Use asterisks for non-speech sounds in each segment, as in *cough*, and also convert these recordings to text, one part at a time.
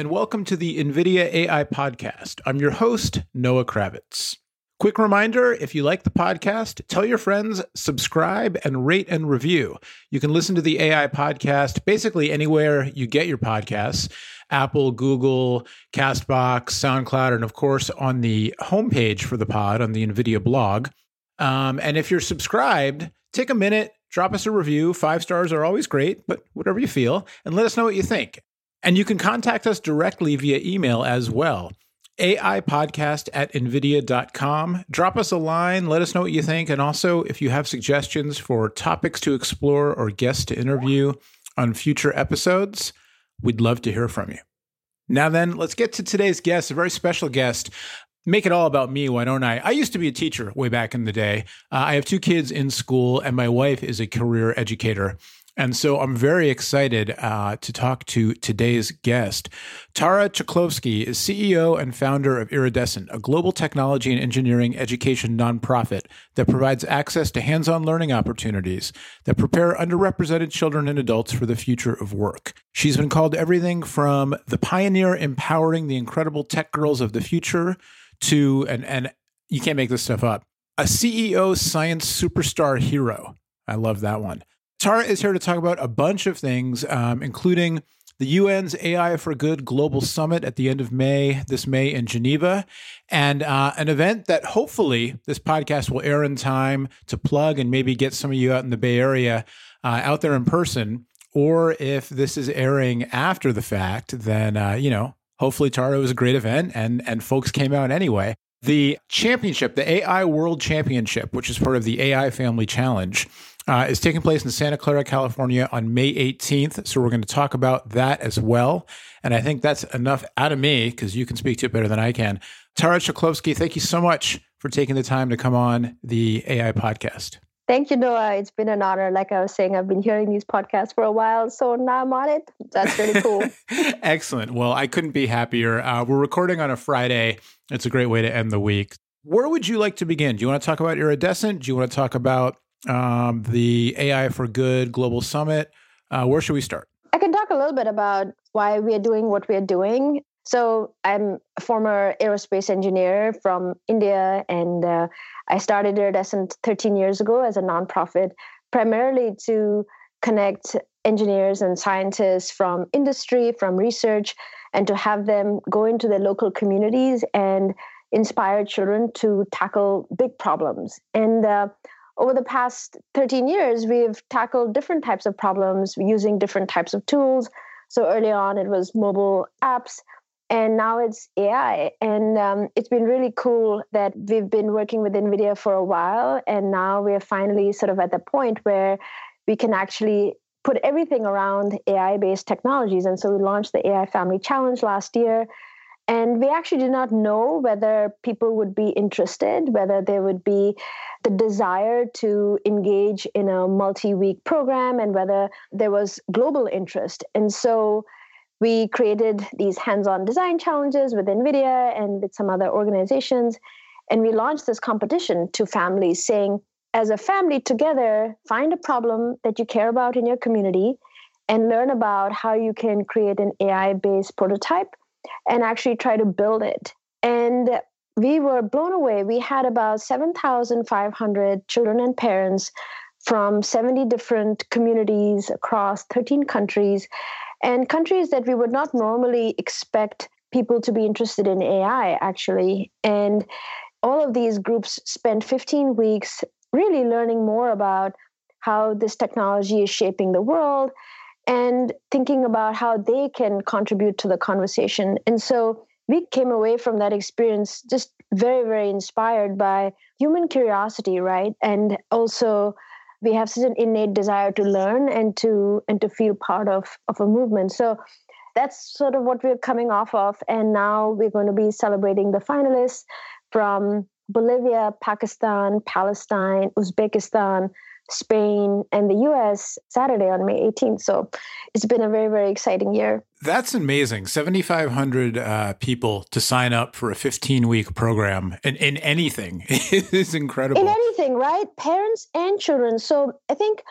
and welcome to the NVIDIA AI Podcast. I'm your host, Noah Kravitz. Quick reminder if you like the podcast, tell your friends, subscribe, and rate and review. You can listen to the AI Podcast basically anywhere you get your podcasts Apple, Google, Castbox, SoundCloud, and of course on the homepage for the pod on the NVIDIA blog. Um, and if you're subscribed, take a minute, drop us a review. Five stars are always great, but whatever you feel, and let us know what you think. And you can contact us directly via email as well. AI podcast at NVIDIA.com. Drop us a line, let us know what you think. And also, if you have suggestions for topics to explore or guests to interview on future episodes, we'd love to hear from you. Now, then, let's get to today's guest, a very special guest. Make it all about me, why don't I? I used to be a teacher way back in the day. Uh, I have two kids in school, and my wife is a career educator. And so I'm very excited uh, to talk to today's guest. Tara Chklovski is CEO and founder of Iridescent, a global technology and engineering education nonprofit that provides access to hands on learning opportunities that prepare underrepresented children and adults for the future of work. She's been called everything from the pioneer empowering the incredible tech girls of the future to, and, and you can't make this stuff up, a CEO science superstar hero. I love that one. Tara is here to talk about a bunch of things, um, including the UN's AI for Good Global Summit at the end of May, this May in Geneva, and uh, an event that hopefully this podcast will air in time to plug and maybe get some of you out in the Bay Area uh, out there in person. Or if this is airing after the fact, then, uh, you know, hopefully Tara was a great event and, and folks came out anyway. The championship, the AI World Championship, which is part of the AI Family Challenge, uh, is taking place in Santa Clara, California on May 18th. So we're going to talk about that as well. And I think that's enough out of me because you can speak to it better than I can. Tara Chklovski, thank you so much for taking the time to come on the AI podcast. Thank you, Noah. It's been an honor. Like I was saying, I've been hearing these podcasts for a while, so now I'm on it. That's really cool. *laughs* Excellent. Well, I couldn't be happier. Uh, we're recording on a Friday. It's a great way to end the week. Where would you like to begin? Do you want to talk about iridescent? Do you want to talk about um, the AI for Good Global Summit. Uh, where should we start? I can talk a little bit about why we are doing what we are doing. So, I'm a former aerospace engineer from India, and uh, I started Iridescent 13 years ago as a nonprofit, primarily to connect engineers and scientists from industry, from research, and to have them go into their local communities and inspire children to tackle big problems. And uh, over the past 13 years, we've tackled different types of problems using different types of tools. So early on, it was mobile apps, and now it's AI. And um, it's been really cool that we've been working with NVIDIA for a while, and now we're finally sort of at the point where we can actually put everything around AI based technologies. And so we launched the AI Family Challenge last year. And we actually did not know whether people would be interested, whether there would be the desire to engage in a multi week program, and whether there was global interest. And so we created these hands on design challenges with NVIDIA and with some other organizations. And we launched this competition to families saying, as a family together, find a problem that you care about in your community and learn about how you can create an AI based prototype and actually try to build it. And we were blown away. We had about 7,500 children and parents from 70 different communities across 13 countries and countries that we would not normally expect people to be interested in AI, actually. And all of these groups spent 15 weeks really learning more about how this technology is shaping the world and thinking about how they can contribute to the conversation. And so we came away from that experience just very, very inspired by human curiosity, right? And also we have such an innate desire to learn and to and to feel part of of a movement. So that's sort of what we're coming off of. And now we're going to be celebrating the finalists from Bolivia, Pakistan, Palestine, Uzbekistan, Spain, and the US Saturday on May 18th. So it's been a very, very exciting year. That's amazing. 7,500 uh, people to sign up for a 15 week program in, in anything *laughs* is incredible. In anything, right? Parents and children. So I think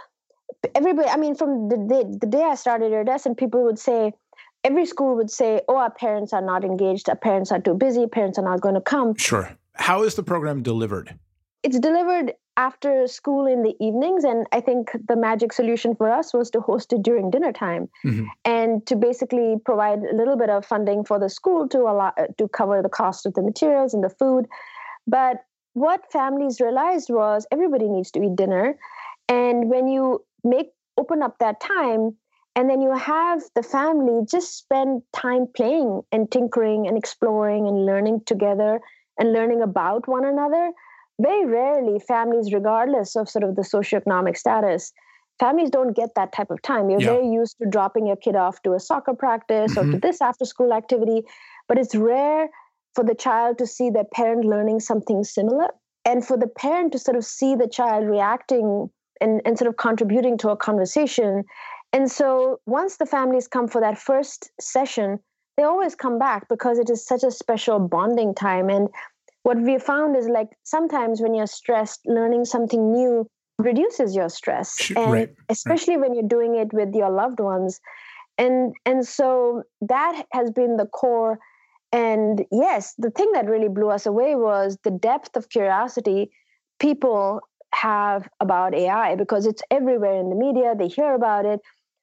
everybody, I mean, from the day, the day I started Iridescent, people would say, every school would say, oh, our parents are not engaged, our parents are too busy, parents are not going to come. Sure. How is the program delivered? It's delivered after school in the evenings. And I think the magic solution for us was to host it during dinner time mm-hmm. and to basically provide a little bit of funding for the school to allow to cover the cost of the materials and the food. But what families realized was everybody needs to eat dinner. And when you make open up that time, and then you have the family just spend time playing and tinkering and exploring and learning together and learning about one another very rarely families regardless of sort of the socioeconomic status families don't get that type of time you're yeah. very used to dropping your kid off to a soccer practice mm-hmm. or to mm-hmm. this after school activity but it's rare for the child to see their parent learning something similar and for the parent to sort of see the child reacting and, and sort of contributing to a conversation and so once the families come for that first session they always come back because it is such a special bonding time and what we found is like sometimes when you're stressed learning something new reduces your stress and right. especially right. when you're doing it with your loved ones and and so that has been the core and yes the thing that really blew us away was the depth of curiosity people have about ai because it's everywhere in the media they hear about it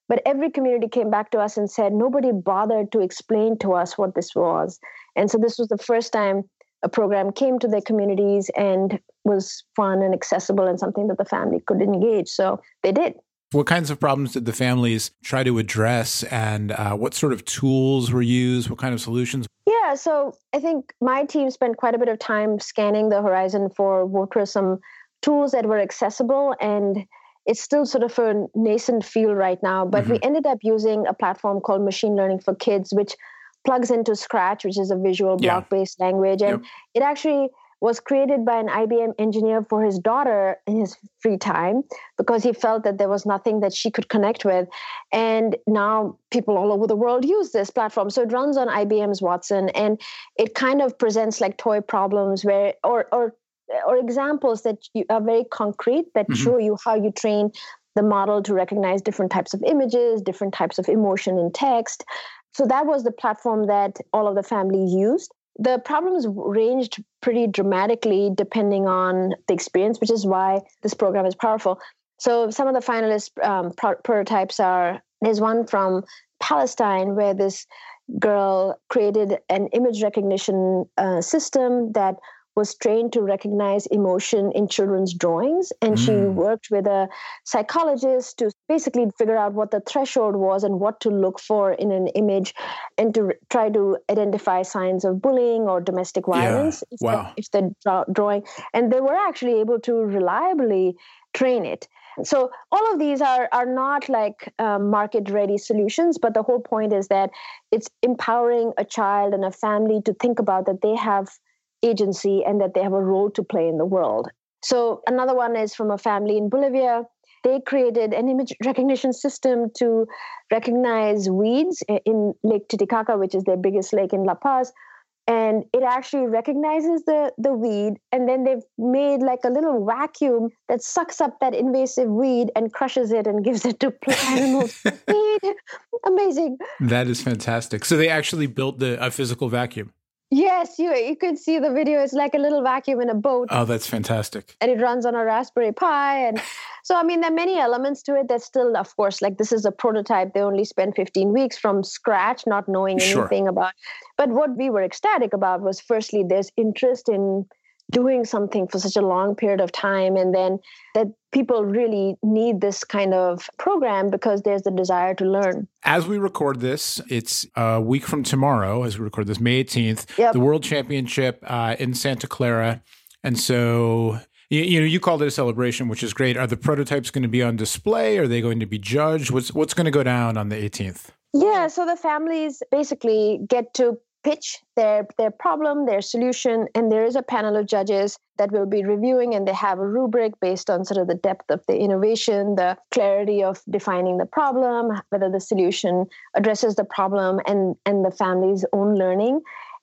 but every community came back to us and said nobody bothered to explain to us what this was and so this was the first time a program came to their communities and was fun and accessible and something that the family could engage. So they did. What kinds of problems did the families try to address, and uh, what sort of tools were used? What kind of solutions? Yeah, so I think my team spent quite a bit of time scanning the horizon for what were some tools that were accessible and it's still sort of a nascent field right now but mm-hmm. we ended up using a platform called machine learning for kids which plugs into Scratch, which is a visual block based yeah. language. And yep. it actually was created by an IBM engineer for his daughter in his free time because he felt that there was nothing that she could connect with. And now people all over the world use this platform. So it runs on IBM's Watson and it kind of presents like toy problems where, or, or, or examples that are very concrete that mm-hmm. show you how you train the model to recognize different types of images, different types of emotion in text, so that was the platform that all of the families used. The problems ranged pretty dramatically depending on the experience, which is why this program is powerful. So some of the finalist um, pro- prototypes are there's one from Palestine where this girl created an image recognition uh, system that was trained to recognize emotion in children's drawings. And mm. she worked with a psychologist to basically figure out what the threshold was and what to look for in an image and to try to identify signs of bullying or domestic violence yeah. wow. if the drawing. And they were actually able to reliably train it. So all of these are are not like um, market ready solutions, but the whole point is that it's empowering a child and a family to think about that they have agency and that they have a role to play in the world. So, another one is from a family in Bolivia. They created an image recognition system to recognize weeds in Lake Titicaca, which is their biggest lake in La Paz. And it actually recognizes the, the weed, and then they've made like a little vacuum that sucks up that invasive weed and crushes it and gives it to *laughs* animals. Amazing. That is fantastic. So they actually built the a physical vacuum. Yes, you you can see the video. It's like a little vacuum in a boat. Oh, that's fantastic. And it runs on a Raspberry Pi. And *laughs* so, I mean, there are many elements to it. There's still, of course, like this is a prototype. They only spent 15 weeks from scratch, not knowing anything sure. about. But what we were ecstatic about was firstly, there's interest in doing something for such a long period of time and then that people really need this kind of program because there's the desire to learn. As we record this it's a week from tomorrow as we record this may 18th yep. the world championship uh, in santa clara. And so you, you, know you called it a celebration which is great. Are the prototypes going to be on display? Are they going to be judged? What's what's going to go down on the 18th yeah so the families basically get to pitch their their problem, their solution, and there is a panel of judges that will be reviewing, and they have a rubric based on sort of the depth of the innovation, the clarity of defining the problem, whether the solution addresses the problem, and and the family's own learning.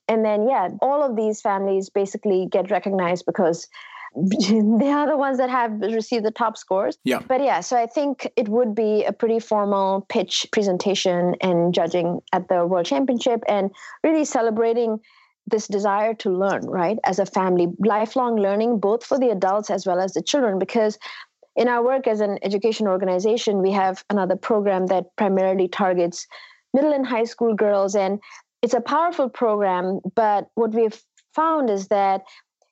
And then, yeah, all of these families basically get recognized because *laughs* they are the ones that have received the top scores. Yeah. But yeah, so I think it would be a pretty formal pitch presentation and judging at the World Championship and really celebrating this desire to learn, right? As a family, lifelong learning, both for the adults as well as the children, because in our work as an education organization, we have another program that primarily targets middle and high school girls. And it's a powerful program, but what we've found is that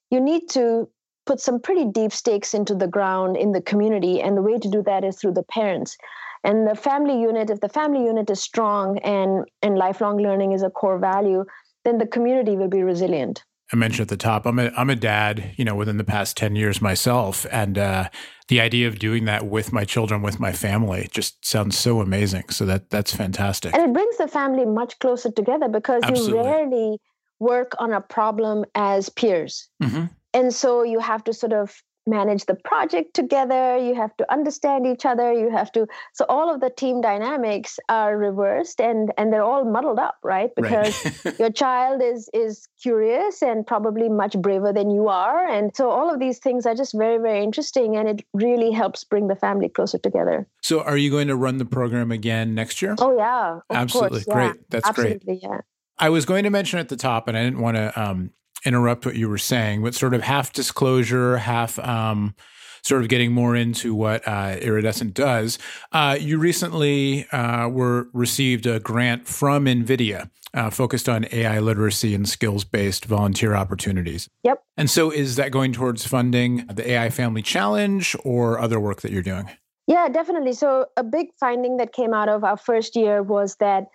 you need to put some pretty deep stakes into the ground in the community. And the way to do that is through the parents. And the family unit, if the family unit is strong and, and lifelong learning is a core value, then the community will be resilient. I mentioned at the top, I'm a I'm a dad, you know, within the past ten years myself, and uh, the idea of doing that with my children, with my family, just sounds so amazing. So that that's fantastic, and it brings the family much closer together because Absolutely. you rarely work on a problem as peers, mm-hmm. And so you have to sort of manage the project together you have to understand each other you have to so all of the team dynamics are reversed and and they're all muddled up right? Because right. *laughs* your child is is curious and probably much braver than you are. And so all of these things are just very very interesting and it really helps bring the family closer together. So are you going to run the program again next year? Oh yeah. Absolutely course, great. That's absolutely, great yeah. I was going to mention at the top, and I didn't want to um, interrupt what you were saying, but sort of half disclosure, half um, sort of getting more into what uh, Iridescent does. Uh, you recently uh, were received a grant from NVIDIA. Uh, focused on AI literacy and skills based volunteer opportunities. Yep. And so, is that going towards funding the AI Family Challenge or other work that you're doing? Yeah, definitely. So, a big finding that came out of our first year was that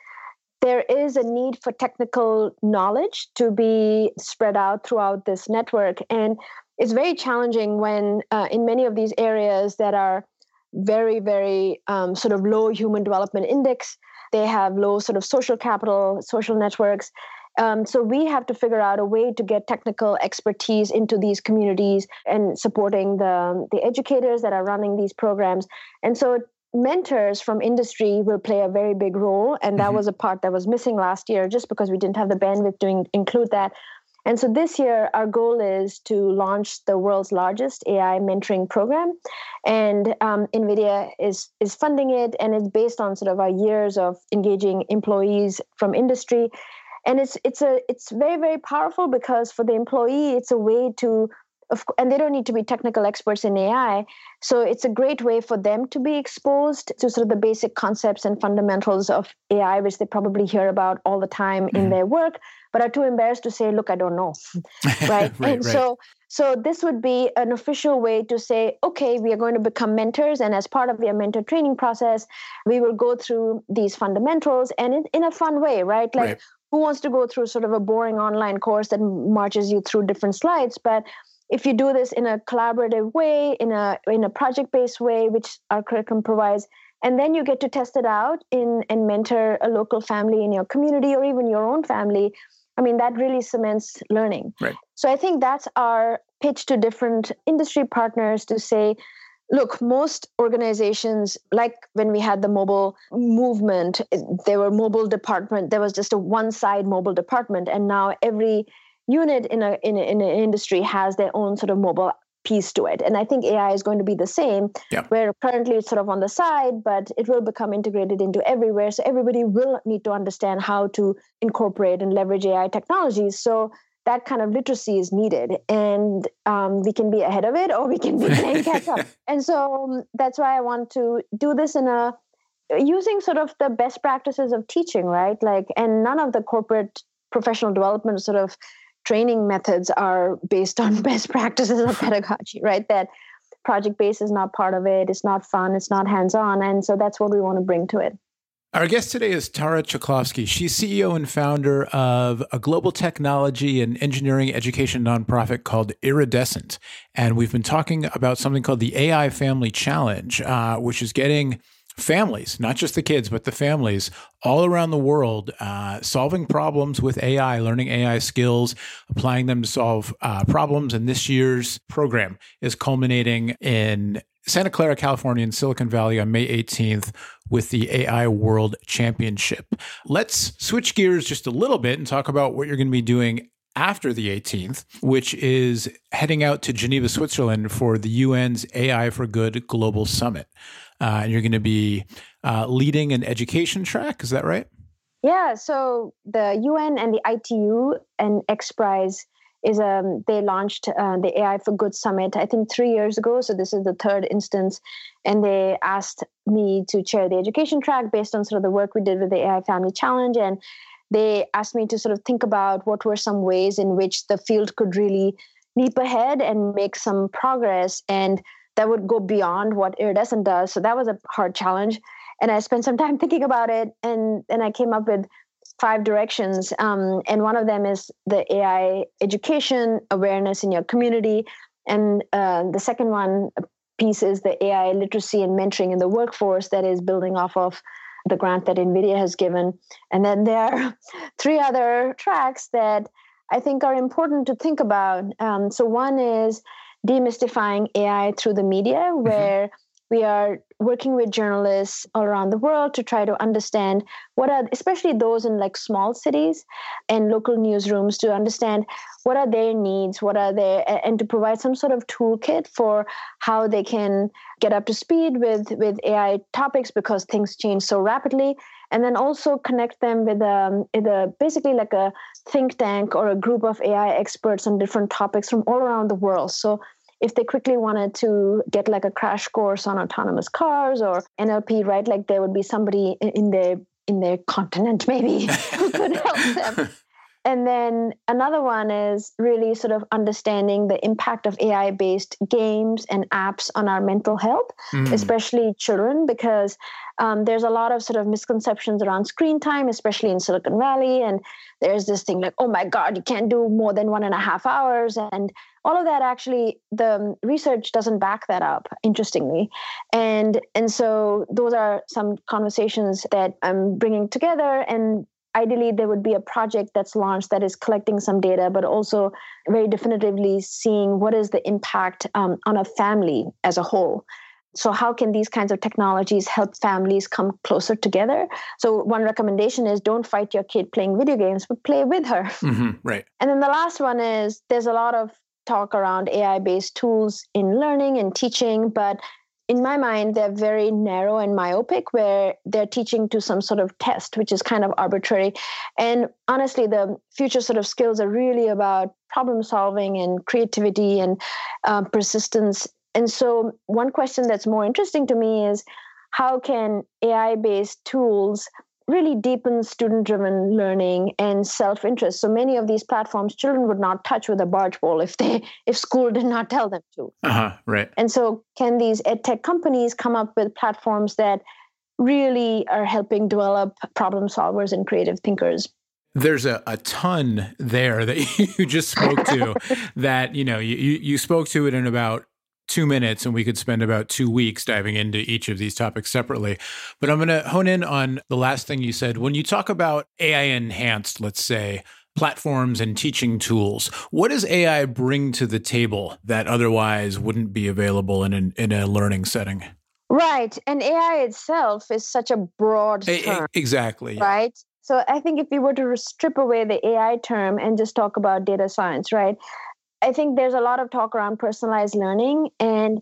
there is a need for technical knowledge to be spread out throughout this network. And it's very challenging when, uh, in many of these areas that are very, very um, sort of low human development index, they have low sort of social capital, social networks. Um, so we have to figure out a way to get technical expertise into these communities and supporting the the educators that are running these programs. And so mentors from industry will play a very big role and that mm-hmm. was a part that was missing last year just because we didn't have the bandwidth to in- include that. And so this year our goal is to launch the world's largest ai mentoring program. And um, nvidia is is funding it and it's based on sort of our years of engaging employees from industry. And it's it's a it's very very powerful because for the employee it's a way to of, and they don't need to be technical experts in AI. So it's a great way for them to be exposed to sort of the basic concepts and fundamentals of AI, which they probably hear about all the time mm-hmm. in their work, but are too embarrassed to say, "Look, I don't know." *laughs* right? right and right. so, so this would be an official way to say, "Okay, we are going to become mentors, and as part of your mentor training process, we will go through these fundamentals, and in, in a fun way, right? Like." Right. Who wants to go through sort of a boring online course that marches you through different slides? But if you do this in a collaborative way, in a in a project based way, which our curriculum provides, and then you get to test it out in and mentor a local family in your community or even your own family. I mean, that really cements learning. Right. So I think that's our pitch to different industry partners to say, look, most organizations, like when we had the mobile movement, eh, there were mobile department, there was just a one side mobile department, and now every unit in a, in a in an industry has their own sort of mobile piece to it. And I think AI is going to be the same, yeah. where currently it's sort of on the side, but it will become integrated into everywhere. So everybody will need to understand how to incorporate and leverage AI technologies. So that kind of literacy is needed. And um, we can be ahead of it or we can be playing catch up. *laughs* and so um, that's why I want to do this in a using sort of the best practices of teaching, right? Like, and none of the corporate professional development sort of training methods are based on *laughs* best practices of *laughs* pedagogy, right? That project based is not part of it. It's not fun. It's not hands on. And so that's what we want to bring to it. Our guest today is Tara Chklovski. She's CEO and founder of a global technology and engineering education nonprofit called Iridescent. And we've been talking about something called the AI Family Challenge, uh, which is getting families, not just the kids, but the families all around the world, uh, solving problems with AI, learning AI skills, applying them to solve uh, problems. And this year's program is culminating in Santa Clara, California, in Silicon Valley on May 18th with the AI World Championship. Let's switch gears just a little bit and talk about what you're going to be doing after the 18th, which is heading out to Geneva, Switzerland for the UN's AI for Good Global Summit. Uh, and you're going to be uh, leading an education track. Is that right? Yeah. So the UN and the ITU and X Prize is um, they launched uh, the AI for Good Summit, I think three years ago. So this is the third instance. And they asked me to chair the education track based on sort of the work we did with the AI Family Challenge. And they asked me to sort of think about what were some ways in which the field could really leap ahead and make some progress. And that would go beyond what iridescent does. So that was a hard challenge. And I spent some time *laughs* thinking about it. And then I came up with five directions. Um, and one of them is the AI education awareness in your community. And uh, the second one piece is the AI literacy and mentoring in the workforce that is building off of the grant that NVIDIA has given. And then there are *laughs* three other tracks that I think are important to think about. Um, so one is demystifying AI through the media, mm-hmm. where mm-hmm we are working with journalists all around the world to try to understand what are especially those in like small cities and local newsrooms to understand what are their needs what are their and to provide some sort of toolkit for how they can get up to speed with with ai topics because things change so rapidly. And then also connect them with um, a basically like a think tank or a group of ai experts on different topics from all around the world. So if they quickly wanted to get like a crash course on autonomous cars or NLP, right? Like there would be somebody in their in their continent maybe *laughs* who could help them. *laughs* And then another one is really sort of understanding the impact of AI based games and apps on our mental health, mm. especially children, because um, there's a lot of sort of misconceptions around screen time, especially in Silicon Valley. And there's this thing like, oh my God, you can't do more than one and a half hours. And all of that actually, the research doesn't back that up, interestingly. And, and so those are some conversations that I'm bringing together. And ideally there would be a project that's launched that is collecting some data but also very definitively seeing what is the impact um, on a family as a whole so how can these kinds of technologies help families come closer together so one recommendation is don't fight your kid playing video games but play with her mm-hmm, right and then the last one is there's a lot of talk around ai based tools in learning and teaching but in my mind, they're very narrow and myopic, where they're teaching to some sort of test, which is kind of arbitrary. And honestly, the future sort of skills are really about problem solving and creativity and uh, persistence. And so, one question that's more interesting to me is how can AI based tools really deepens student driven learning and self interest. So many of these platforms children would not touch with a barge pole if they *laughs* if school did not tell them to. Uh-huh, right. And so can these ed tech companies come up with platforms that really are helping develop problem solvers and creative thinkers? there's a, a ton there that *laughs* you just spoke to *laughs* that you know you, you spoke to it in about two minutes and we could spend about two weeks diving into each of these topics separately. But I'm going to hone in on the last thing you said. When you talk about AI enhanced, let's say, platforms and teaching tools, what does AI bring to the table that otherwise wouldn't be available in, an, in a learning setting? Right. And AI itself is such a broad term. exactly. Right. So I think if we were to strip away the AI term and just talk about data science, right? I think there's a lot of talk around personalized learning, and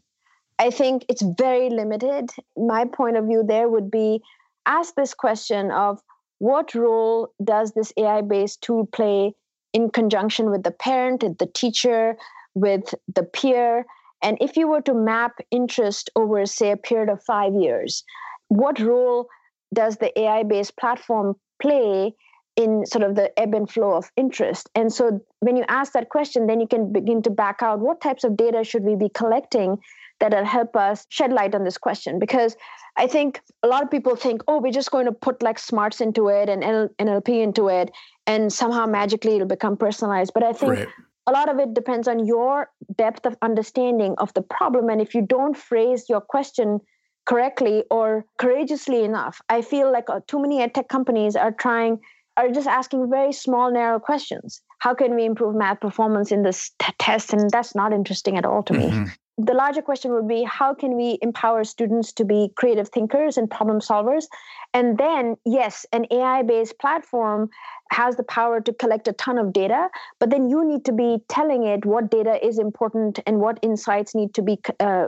I think it's very limited. My point of view there would be ask this question of what role does this AI based tool play in conjunction with the parent, the teacher, with the peer? And if you were to map interest over, say, a period of five years, what role does the AI based platform play in sort of the ebb and flow of interest. And so when you ask that question, then you can begin to back out what types of data should we be collecting that'll help us shed light on this question. Because I think a lot of people think, oh, we're just going to put like smarts into it and NLP into it, and somehow magically it'll become personalized. But I think right. a lot of it depends on your depth of understanding of the problem. And if you don't phrase your question correctly or courageously enough, I feel like uh, too many ed tech companies are trying are just asking very small, narrow questions. How can we improve math performance in this t- test? And that's not interesting at all to mm-hmm. me. The larger question would be how can we empower students to be creative thinkers and problem solvers? And then, yes, an AI based platform has the power to collect a ton of data, but then you need to be telling it what data is important and what insights need to be uh,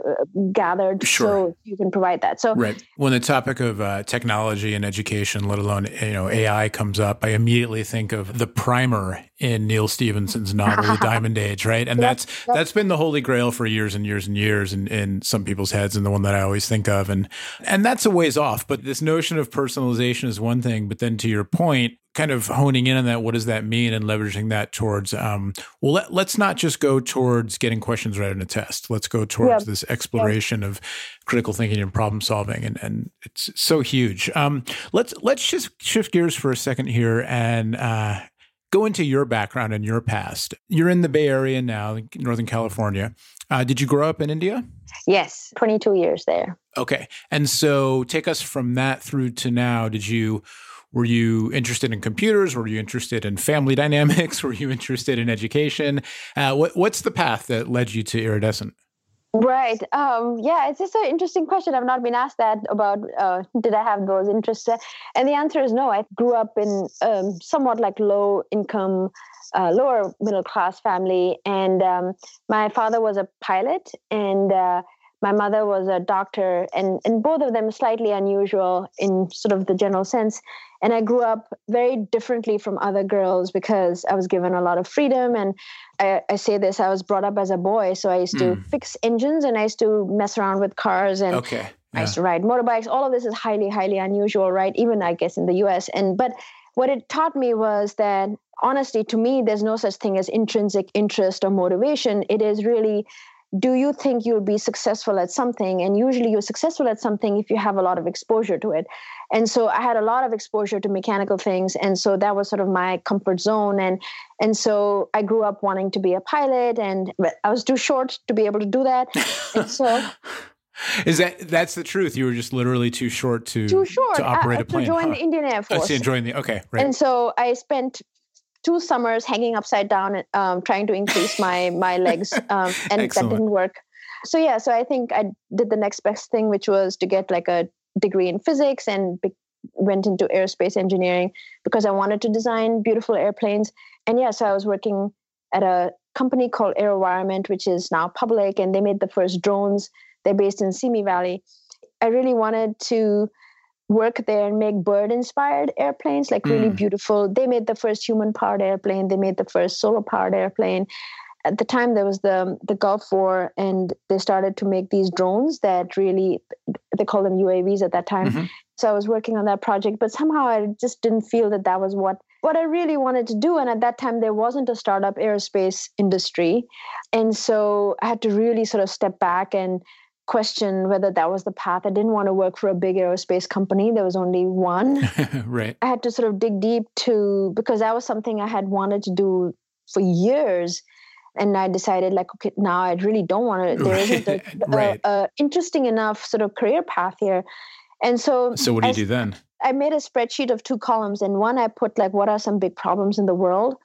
gathered sure. so you can provide that. So, right. When the topic of uh, technology and education, let alone you know AI, comes up, I immediately think of the primer in Neal Stephenson's novel The *laughs* Diamond Age, right? And yep, that's yep. that's been the holy grail for years and years and years in, in some people's heads and the one that I always think of. And and that's a ways off. But this notion of personalization is one thing, but then to your point, kind of honing in on that, what does that mean and leveraging that towards um, well let, let's not just go towards getting questions right in a test. Let's go towards yep. this exploration of critical thinking and problem solving and, and it's so huge. Um, let's let's just shift gears for a second here and uh, go into your background and your past. You're in the Bay Area now, Northern California. Uh, did you grow up in India? Yes, 22 years there. Okay. And so take us from that through to now. Did you were you interested in computers? Were you interested in family *laughs* dynamics? Were you interested in education? Uh, what, what's the path that led you to Iridescent? Right. Um, yeah, it's just an interesting question. I've not been asked that about uh, did I have those interests, and the answer is no. I grew up in um, somewhat like low income, uh, lower middle class family, and um, my father was a pilot, and uh, my mother was a doctor and, and both of them slightly unusual in sort of the general sense and i grew up very differently from other girls because i was given a lot of freedom and i, I say this i was brought up as a boy so i used to mm. fix engines and i used to mess around with cars and okay. yeah. i used to ride motorbikes all of this is highly highly unusual right even i guess in the us and but what it taught me was that honestly to me there's no such thing as intrinsic interest or motivation it is really do you think you'll be successful at something and usually you're successful at something if you have a lot of exposure to it and so i had a lot of exposure to mechanical things and so that was sort of my comfort zone and and so i grew up wanting to be a pilot and i was too short to be able to do that and so *laughs* Is that that's the truth? You were just literally too short to too short to operate a plane. To join huh? the Indian Air Force. Oh, join the okay, right. And so I spent two summers hanging upside down, um, trying to increase my my legs, *laughs* um, and Excellent. that didn't work. So yeah, so I think I did the next best thing, which was to get like a degree in physics and be- went into aerospace engineering because I wanted to design beautiful airplanes. And yeah, so I was working at a company called AeroVironment, which is now public, and they made the first drones. They're based in Simi Valley. I really wanted to work there and make bird inspired airplanes like really mm. beautiful. They made the first human powered airplane. They made the first solar powered airplane. At the time there was the the gulf war and they started to make these drones that really they call them uavs at that time. Mm-hmm. so i was working on that project but somehow i just didn't feel that that was what what i really wanted to do. And at that time there wasn't a startup aerospace industry. And so i had to really sort of step back and question whether that was the path. I didn't want to work for a big aerospace company. There was only one. *laughs* right. I had to sort of dig deep to because that was something I had wanted to do for years. And I decided, like, okay, now I really don't want to. *laughs* There isn't a, right. a, a, interesting enough sort of career path here. And so, so what do you I, do then? I made a spreadsheet of two columns, and one I put like, what are some big problems in the world,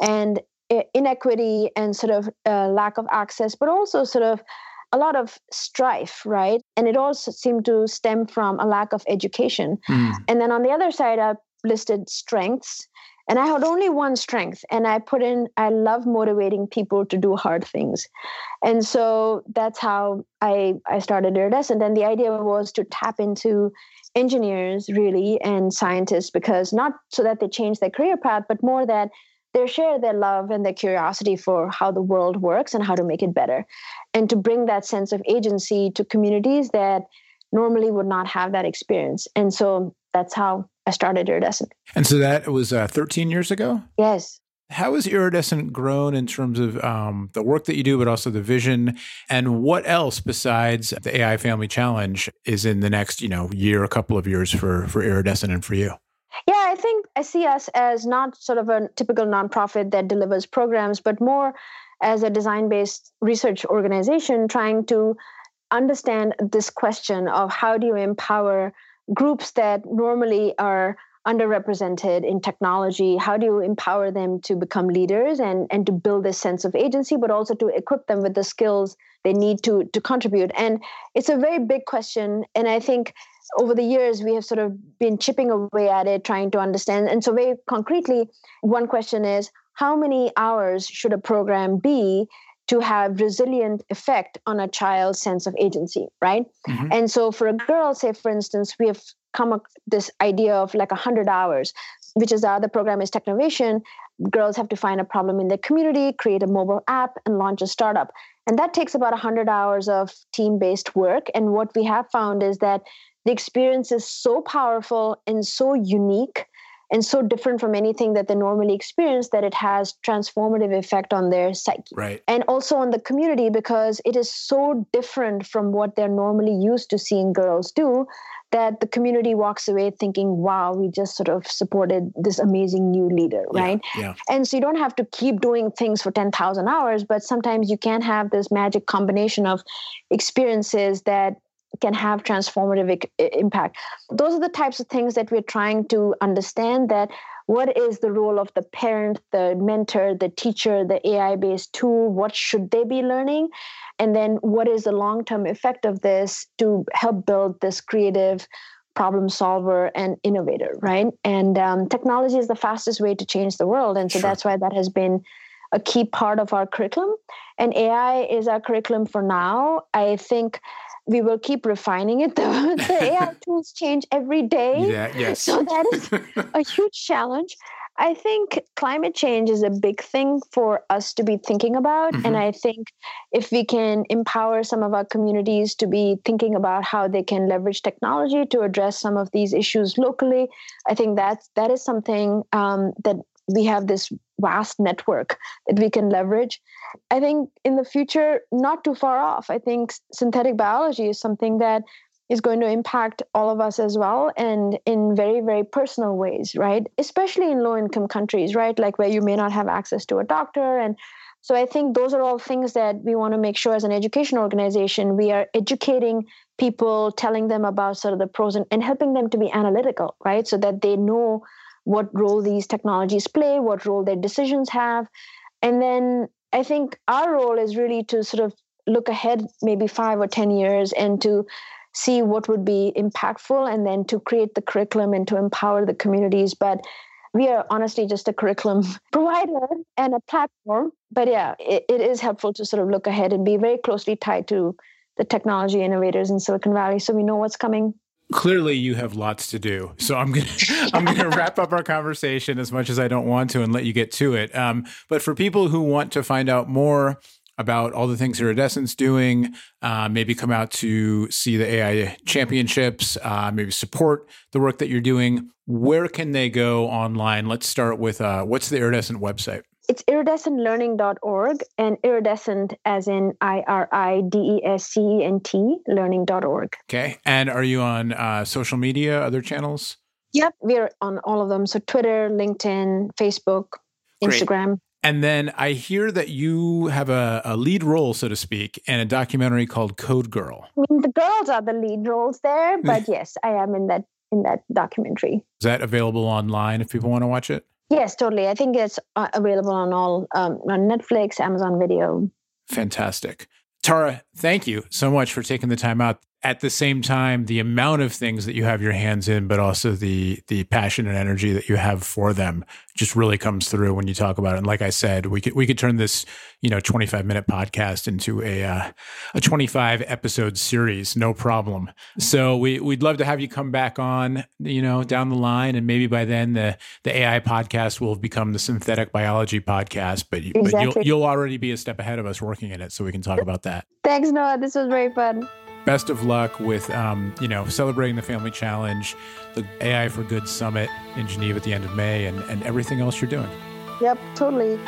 and inequity and sort of uh, lack of access, but also sort of a lot of strife, right? And it also seemed to stem from a lack of education. Mm. And then on the other side, I listed strengths. And I had only one strength, and I put in, I love motivating people to do hard things. And so that's how I, I started Iridescent. And the idea was to tap into engineers, really, and scientists, because not so that they change their career path, but more that they share their love and their curiosity for how the world works and how to make it better. And to bring that sense of agency to communities that normally would not have that experience. And so that's how i started iridescent. And so that was uh, 13 years ago? Yes. How has iridescent grown in terms of um, the work that you do but also the vision? And what else besides the ai family challenge is in the next you know year a couple of years for for iridescent and for you I see us as not sort of a typical nonprofit that delivers programs, but more as a design based research organization trying to understand this question of how do you empower groups that normally are underrepresented in technology? How do you empower them to become leaders and and to build this sense of agency but also to equip them with the skills they need to to contribute? And it's a very big question and i think over the years, we have sort of been chipping away at it, trying to understand. And so, very concretely, one question is how many hours should a program be to have resilient effect on a child's sense of agency right mm-hmm. and so for a girl say for instance we have come up this idea of like 100 hours which is the other program is technovation girls have to find a problem in their community create a mobile app and launch a startup and that takes about 100 hours of team based work and what we have found is that the experience is so powerful and so unique and so different from anything that they normally experience that it has transformative effect on their psyche. Right. And also on the community because it is so different from what they're normally used to seeing girls do that the community walks away thinking wow we just sort of supported this amazing new leader right? yeah, yeah. and so you don't have to keep doing things for 10,000 hours but sometimes you can have this magic combination of experiences that can have transformative impact. Those are the types of things that we're trying to understand that what is the role of the parent the mentor the teacher the ai based tool? What should they be learning? And then what is the long term effect of this to help build this creative problem solver and innovator right? And um, technology is the fastest way to change the world. And so sure. that's why that has been a key part of our curriculum. And ai is our curriculum for now. I think we will keep refining it. *laughs* The, the AI *laughs* tools change every day. Yeah, yes. So that is a *laughs* huge challenge. I think climate change is a big thing for us to be thinking about. Mm-hmm. And I think if we can empower some of our communities to be thinking about how they can leverage technology to address some of these issues locally, I think that's that is something um, that we have this vast network that we can leverage. I think in the future, not too far off, I think synthetic biology is something that is going to impact all of us as well and in very very personal ways right? Especially in low income countries right? Like where you may not have access to a doctor and so i think those are all things that we want to make sure as an education organization we are educating people telling them about sort of the pros and, and helping them to be analytical right? So that they know what role these technologies play, what role their decisions have. And then I think our role is really to sort of look ahead maybe five or 10 years and to see what would be impactful and then to create the curriculum and to empower the communities. But we are honestly just a curriculum *laughs* provider and a platform. But yeah, it, it is helpful to sort of look ahead and be very closely tied to the technology innovators in Silicon Valley so we know what's coming clearly you have lots to do. So i'm gonna *laughs* i'm gonna wrap up our conversation as much as i don't want to and let you get to it. Um, but for people who want to find out more about all the things iridescent's doing uh, maybe come out to see the ai championships uh, maybe support the work that you're doing where can they go online? Let's start with uh, what's the iridescent website it's iridescentlearning.org and iridescent as in I R I D E S C E N T learning.org. Okay. And are you on uh, social media, other channels? Yep. We're on all of them. So Twitter, LinkedIn, Facebook, Great. Instagram. And then I hear that you have a, a, lead role, so to speak, in a documentary called Code Girl. I mean, the girls are the lead roles there, but *laughs* yes, I am in that in that documentary. Is that available online if people want to watch it? Yes, totally. I think it's uh, available on all um, on Netflix, Amazon Video. Fantastic. Tara, thank you so much for taking the time out at the same time the amount of things that you have your hands in but also the the passion and energy that you have for them just really comes through when you talk about it. And like i said we could we could turn this you know 25 minute podcast into a uh, a 25 episode series. No problem. So we we'd love to have you come back on you know down the line. And maybe by then the the ai podcast will become the synthetic biology podcast but, exactly. but you'll you'll already be a step ahead of us working in it. So we can talk about that. Thanks noah. This was very fun best of luck with um, you know celebrating the family challenge the ai for good summit in geneva at the end of may and, and everything else you're doing. Yep totally